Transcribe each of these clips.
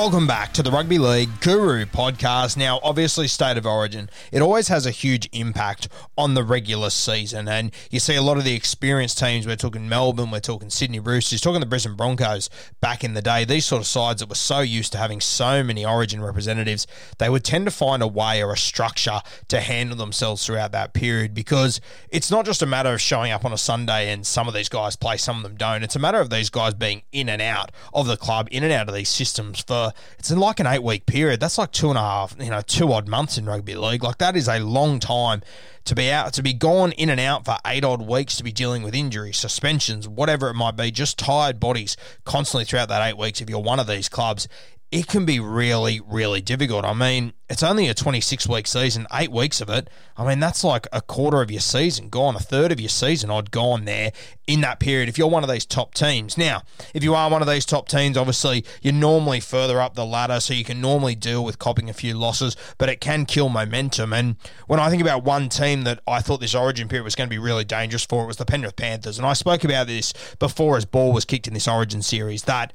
Welcome back to the Rugby League Guru podcast. Now, obviously, State of Origin, it always has a huge impact on the regular season. And you see a lot of the experienced teams, we're talking Melbourne, we're talking Sydney Roosters, talking the Brisbane Broncos back in the day, these sort of sides that were so used to having so many Origin representatives, they would tend to find a way or a structure to handle themselves throughout that period because it's not just a matter of showing up on a Sunday and some of these guys play, some of them don't. It's a matter of these guys being in and out of the club, in and out of these systems for it's in like an eight week period. That's like two and a half, you know, two odd months in rugby league. Like that is a long time to be out, to be gone in and out for eight odd weeks, to be dealing with injuries, suspensions, whatever it might be, just tired bodies constantly throughout that eight weeks. If you're one of these clubs, it can be really, really difficult. I mean, it's only a 26 week season, eight weeks of it. I mean, that's like a quarter of your season gone, a third of your season I'd gone there in that period if you're one of these top teams. Now, if you are one of these top teams, obviously you're normally further up the ladder, so you can normally deal with copping a few losses, but it can kill momentum. And when I think about one team that I thought this origin period was going to be really dangerous for, it was the Penrith Panthers. And I spoke about this before as ball was kicked in this origin series that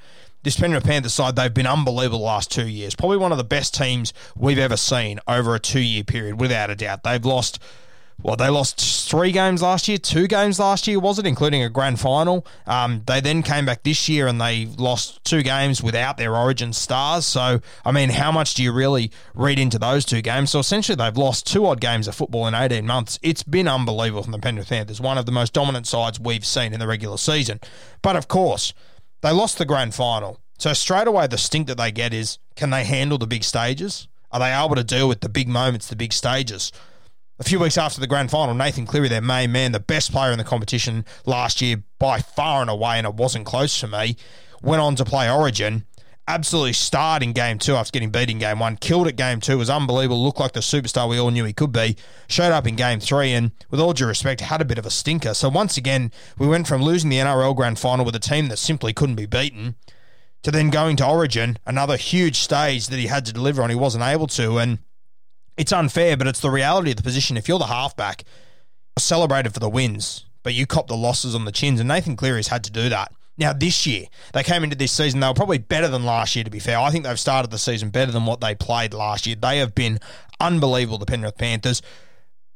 Penrith Panthers side, they've been unbelievable the last two years. Probably one of the best teams we've ever seen over a two year period, without a doubt. They've lost. Well, they lost three games last year, two games last year, was it, including a grand final. Um, they then came back this year and they lost two games without their origin stars. So, I mean, how much do you really read into those two games? So, essentially, they've lost two odd games of football in 18 months. It's been unbelievable from the Penrith Panthers, one of the most dominant sides we've seen in the regular season. But, of course, they lost the grand final. So straight away, the stink that they get is can they handle the big stages? Are they able to deal with the big moments, the big stages? A few weeks after the grand final, Nathan Cleary, their main man, the best player in the competition last year by far and away, and it wasn't close for me, went on to play Origin. Absolutely starred in game two after getting beat in game one. Killed at game two, was unbelievable. Looked like the superstar we all knew he could be. Showed up in game three, and with all due respect, had a bit of a stinker. So once again, we went from losing the NRL grand final with a team that simply couldn't be beaten to then going to Origin, another huge stage that he had to deliver on, he wasn't able to. And it's unfair, but it's the reality of the position. If you're the halfback, celebrated for the wins, but you cop the losses on the chins, and Nathan Cleary's had to do that. Now, this year, they came into this season, they were probably better than last year, to be fair. I think they've started the season better than what they played last year. They have been unbelievable, the Penrith Panthers.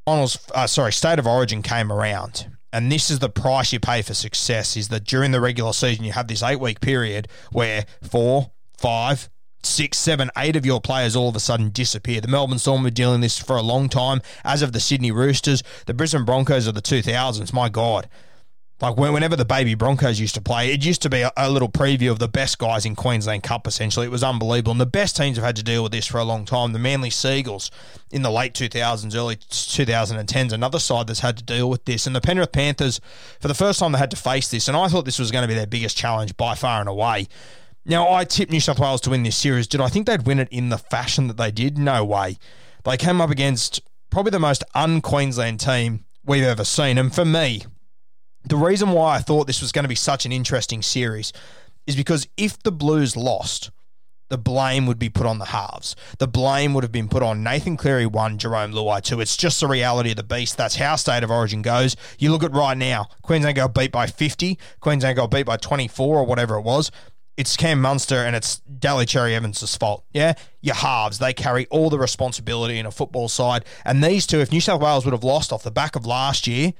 Finals, uh, sorry, State of Origin came around. And this is the price you pay for success is that during the regular season, you have this eight week period where four, five, six, seven, eight of your players all of a sudden disappear. The Melbourne Storm were dealing this for a long time, as of the Sydney Roosters, the Brisbane Broncos of the 2000s. My God. Like whenever the baby Broncos used to play, it used to be a, a, little preview of the best guys in Queensland Cup. Essentially, it was unbelievable, and the best teams have had to deal with this for a long time. The Manly Sea Eagles in the late 2000s, early 2010s, another side that's had to deal with this, and the Penrith Panthers for the first time they had to face this, and I thought this was going to be their biggest challenge by far and away. Now, I tipped New South Wales to win this series. Did I think they'd win it in the fashion that they did? No way. They came up against probably the most un Queensland team we've ever seen. And for me, the reason why I thought this was going to be such an interesting series is because if the Blues lost, the blame would be put on the halves. The blame would have been put on Nathan Cleary one, Jerome Luai two. It's just the reality of the beast. That's how state of origin goes. You look at right now, Queensland got beat by 50, Queensland got beat by 24 or whatever it was. It's Cam Munster and it's Daly Cherry Evans' fault. Yeah, your halves they carry all the responsibility in a football side. And these two, if New South Wales would have lost off the back of last year,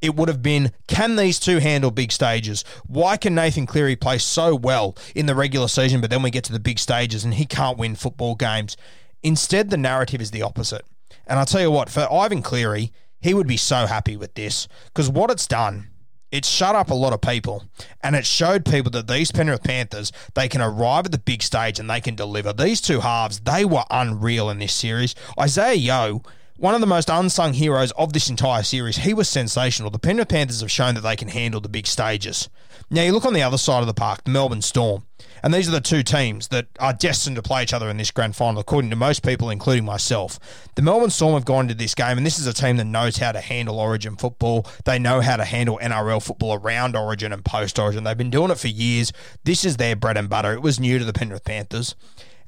it would have been can these two handle big stages? Why can Nathan Cleary play so well in the regular season, but then we get to the big stages and he can't win football games? Instead, the narrative is the opposite. And I'll tell you what, for Ivan Cleary, he would be so happy with this because what it's done, it's shut up a lot of people and it showed people that these Penrith Panthers, they can arrive at the big stage and they can deliver. These two halves, they were unreal in this series. Isaiah Yeo one of the most unsung heroes of this entire series. He was sensational. The Penrith Panthers have shown that they can handle the big stages. Now, you look on the other side of the park, the Melbourne Storm, and these are the two teams that are destined to play each other in this grand final, according to most people, including myself. The Melbourne Storm have gone into this game, and this is a team that knows how to handle Origin football. They know how to handle NRL football around Origin and post Origin. They've been doing it for years. This is their bread and butter. It was new to the Penrith Panthers.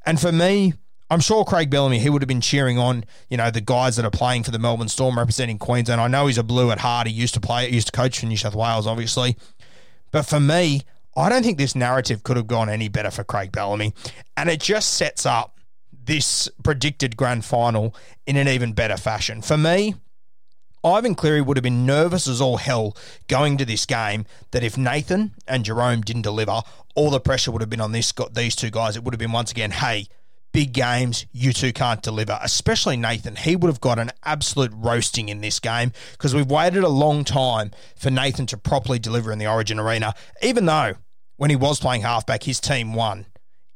And for me, I'm sure Craig Bellamy, he would have been cheering on, you know, the guys that are playing for the Melbourne Storm representing Queensland. I know he's a blue at heart. He used to play, he used to coach for New South Wales, obviously. But for me, I don't think this narrative could have gone any better for Craig Bellamy. And it just sets up this predicted grand final in an even better fashion. For me, Ivan Cleary would have been nervous as all hell going to this game that if Nathan and Jerome didn't deliver, all the pressure would have been on this these two guys. It would have been once again, hey, big games, you two can't deliver, especially Nathan. He would have got an absolute roasting in this game because we've waited a long time for Nathan to properly deliver in the Origin Arena, even though when he was playing halfback, his team won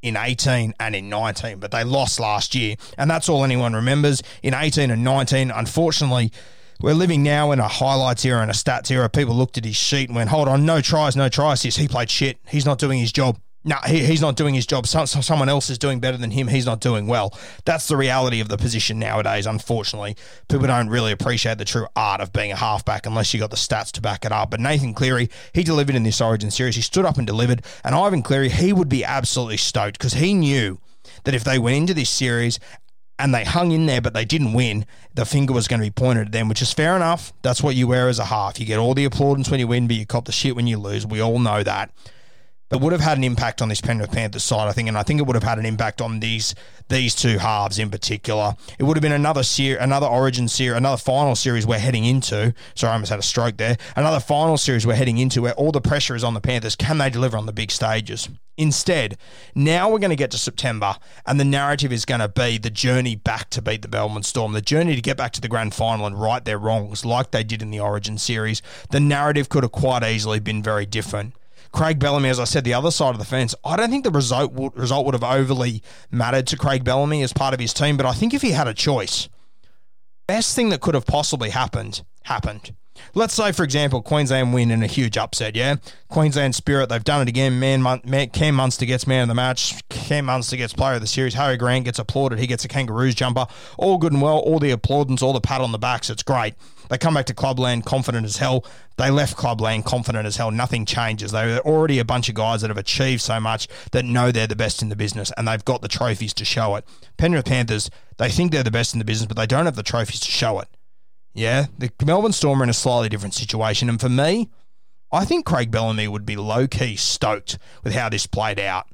in 18 and in 19, but they lost last year. And that's all anyone remembers. In 18 and 19, unfortunately, we're living now in a highlights era and a stats era. People looked at his sheet and went, hold on, no tries, no tries. He played shit. He's not doing his job no, he, he's not doing his job. So, so someone else is doing better than him. He's not doing well. That's the reality of the position nowadays, unfortunately. People don't really appreciate the true art of being a halfback unless you got the stats to back it up. But Nathan Cleary, he delivered in this Origin series. He stood up and delivered. And Ivan Cleary, he would be absolutely stoked because he knew that if they went into this series and they hung in there, but they didn't win, the finger was going to be pointed at them, which is fair enough. That's what you wear as a half. You get all the applaudance when you win, but you cop the shit when you lose. We all know that that would have had an impact on this Penrith Panthers side, I think, and I think it would have had an impact on these these two halves in particular. It would have been another series, another Origin series, another final series we're heading into. Sorry, I almost had a stroke there. Another final series we're heading into where all the pressure is on the Panthers. Can they deliver on the big stages? Instead, now we're going to get to September, and the narrative is going to be the journey back to beat the Melbourne Storm, the journey to get back to the grand final and right their wrongs, like they did in the Origin series. The narrative could have quite easily been very different. Craig Bellamy, as I said, the other side of the fence. I don't think the result would, result would have overly mattered to Craig Bellamy as part of his team, but I think if he had a choice, best thing that could have possibly happened happened. Let's say, for example, Queensland win in a huge upset, yeah? Queensland Spirit, they've done it again. Man, man, Cam Munster gets man of the match. Cam Munster gets player of the series. Harry Grant gets applauded. He gets a Kangaroos jumper. All good and well. All the applaudance, all the pat on the backs. It's great. They come back to Clubland confident as hell. They left Clubland confident as hell. Nothing changes. They're already a bunch of guys that have achieved so much that know they're the best in the business and they've got the trophies to show it. Penrith Panthers, they think they're the best in the business, but they don't have the trophies to show it. Yeah, the Melbourne Storm are in a slightly different situation. And for me, I think Craig Bellamy would be low key stoked with how this played out.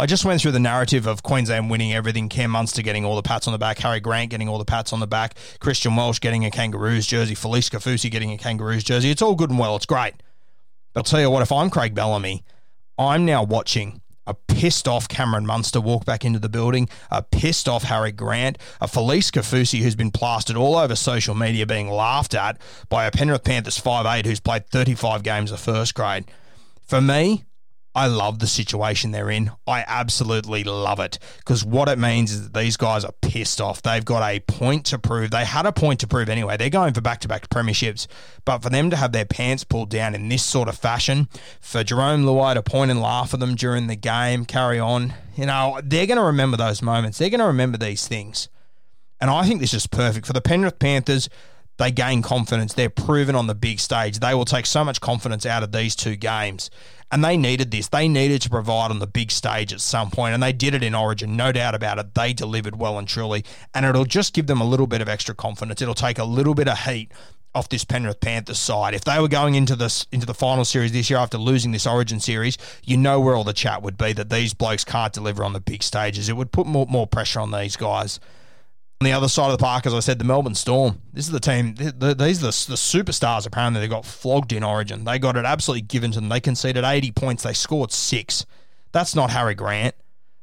I just went through the narrative of Queensland winning everything, Cam Munster getting all the pats on the back, Harry Grant getting all the pats on the back, Christian Welch getting a Kangaroos jersey, Felise Kaufusi getting a Kangaroos jersey. It's all good and well. It's great. But I'll tell you what, if I'm Craig Bellamy, I'm now watching a pissed off Cameron Munster walk back into the building, a pissed off Harry Grant, a Felise Kaufusi who's been plastered all over social media being laughed at by a Penrith Panthers 5'8 who's played 35 games of first grade. For me, I love the situation they're in. I absolutely love it because what it means is that these guys are pissed off. They've got a point to prove. They had a point to prove anyway. They're going for back to back premierships. But for them to have their pants pulled down in this sort of fashion, for Jerome Luai to point and laugh at them during the game, carry on, you know, they're going to remember those moments. They're going to remember these things. And I think this is perfect for the Penrith Panthers. They gain confidence. They're proven on the big stage. They will take so much confidence out of these two games. And they needed this. They needed to provide on the big stage at some point, and they did it in Origin, no doubt about it. They delivered well and truly, and it'll just give them a little bit of extra confidence. It'll take a little bit of heat off this Penrith Panthers side. If they were going into this into the final series this year after losing this Origin series, you know where all the chat would be that these blokes can't deliver on the big stages. It would put more, more pressure on these guys. On the other side of the park, as I said, the Melbourne Storm. This is the team. These are the, superstars. Apparently, they got flogged in Origin. They got it absolutely given to them. They conceded 80 points. They scored six. That's not Harry Grant.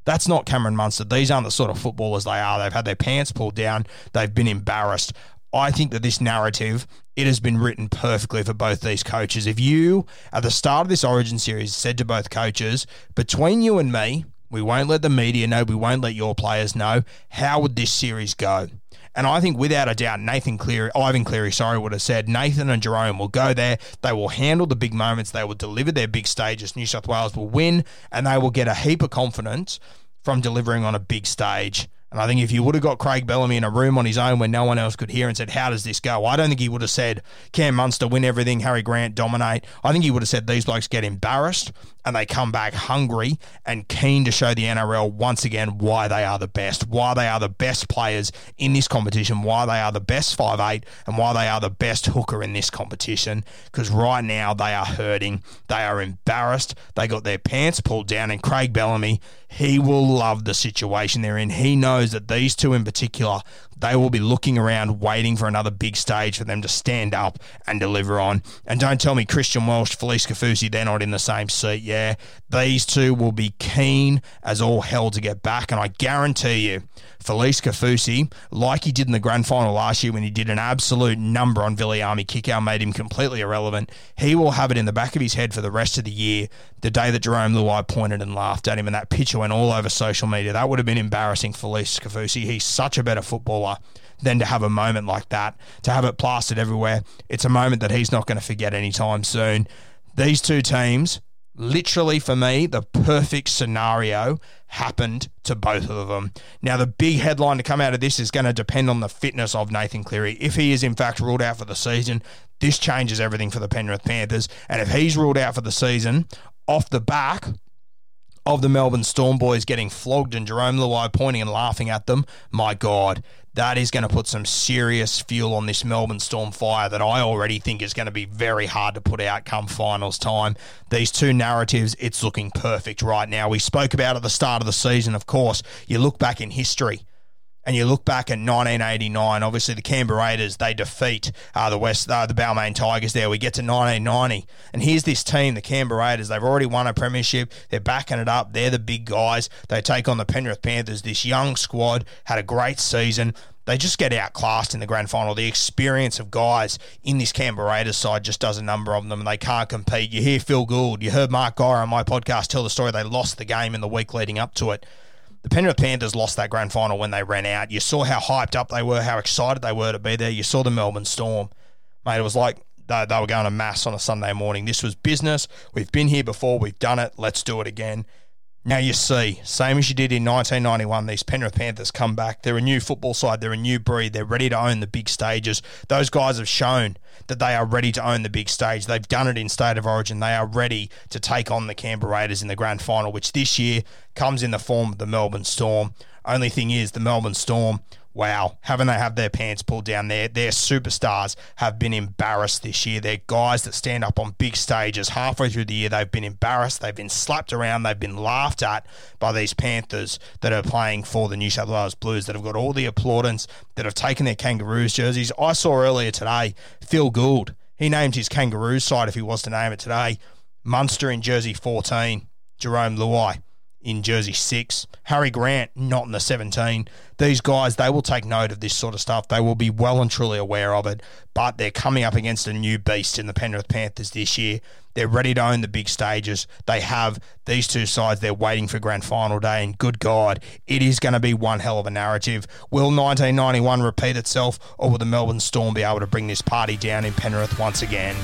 That's not Cameron Munster. These aren't the sort of footballers they are. They've had their pants pulled down. They've been embarrassed. I think that this narrative, it has been written perfectly for both these coaches. If you, at the start of this Origin series, said to both coaches, between you and me, we won't let the media know. We won't let your players know. How would this series go? And I think without a doubt, Nathan Cleary, Ivan Cleary, sorry, would have said Nathan and Jerome will go there. They will handle the big moments. They will deliver their big stages. New South Wales will win, and they will get a heap of confidence from delivering on a big stage. And I think if you would have got Craig Bellamy in a room on his own where no one else could hear and said, How does this go? I don't think he would have said, Cam Munster win everything, Harry Grant dominate. I think he would have said, These blokes get embarrassed and they come back hungry and keen to show the NRL once again why they are the best, why they are the best players in this competition, why they are the best five eight, and why they are the best hooker in this competition. Because right now they are hurting, they are embarrassed, they got their pants pulled down, and Craig Bellamy, he will love the situation they're in. He knows that these two in particular they will be looking around waiting for another big stage for them to stand up and deliver on. And don't tell me Christian Welch, Felise Kaufusi, they're not in the same seat. Yeah, these two will be keen as all hell to get back. And I guarantee you, Felise Kaufusi, like he did in the grand final last year when he did an absolute number on Viliami Kikau, made him completely irrelevant. He will have it in the back of his head for the rest of the year. The day that Jerome Luai pointed and laughed at him, and that picture went all over social media. That would have been embarrassing for Felise Kaufusi. He's such a better footballer than to have a moment like that, to have it plastered everywhere. It's a moment that he's not going to forget anytime soon. These two teams literally for me, the perfect scenario happened to both of them. Now, the big headline to come out of this is going to depend on the fitness of Nathan Cleary. If he is in fact ruled out for the season, this changes everything for the Penrith Panthers. And if he's ruled out for the season, off the back of the Melbourne Storm boys getting flogged and Jerome Luai pointing and laughing at them, my God, that is going to put some serious fuel on this Melbourne Storm fire that I already think is going to be very hard to put out come finals time. These two narratives, it's looking perfect right now. We spoke about at the start of the season, of course. You look back in history and you look back at 1989, obviously the Canberra Raiders, they defeat uh, the West, uh, the Balmain Tigers there. We get to 1990, and here's this team, the Canberra Raiders. They've already won a premiership. They're backing it up. They're the big guys. They take on the Penrith Panthers. This young squad had a great season they just get outclassed in the grand final. The experience of guys in this Canberra Raiders side just does a number of them, they can't compete. You hear Phil Gould, you heard Mark Geyer on my podcast tell the story. They lost the game in the week leading up to it. The Penrith Panthers lost that grand final when they ran out. You saw how hyped up they were, how excited they were to be there. You saw the Melbourne Storm. Mate, it was like they, they were going to mass on a Sunday morning. This was business. We've been here before. We've done it. Let's do it again. Now you see, same as you did in 1991, these Penrith Panthers come back. They're a new football side. They're a new breed. They're ready to own the big stages. Those guys have shown that they are ready to own the big stage. They've done it in State of Origin. They are ready to take on the Canberra Raiders in the grand final, which this year comes in the form of the Melbourne Storm. Only thing is, the Melbourne Storm wow, haven't they have their pants pulled down? Their their superstars have been embarrassed this year. They're guys that stand up on big stages halfway through the year. They've been embarrassed. They've been slapped around. They've been laughed at by these Panthers that are playing for the New South Wales Blues that have got all the applaudants that have taken their Kangaroos jerseys. I saw earlier today Phil Gould. He named his Kangaroos side if he was to name it today. Munster in jersey 14. Jerome Luai in jersey six. Harry Grant not in the 17. These guys, they will take note of this sort of stuff. They will be well and truly aware of it. But they're coming up against a new beast in the Penrith Panthers this year. They're ready to own the big stages. They have these two sides. They're waiting for grand final day. And good God, it is going to be one hell of a narrative. Will 1991 repeat itself, or will the Melbourne Storm be able to bring this party down in Penrith once again?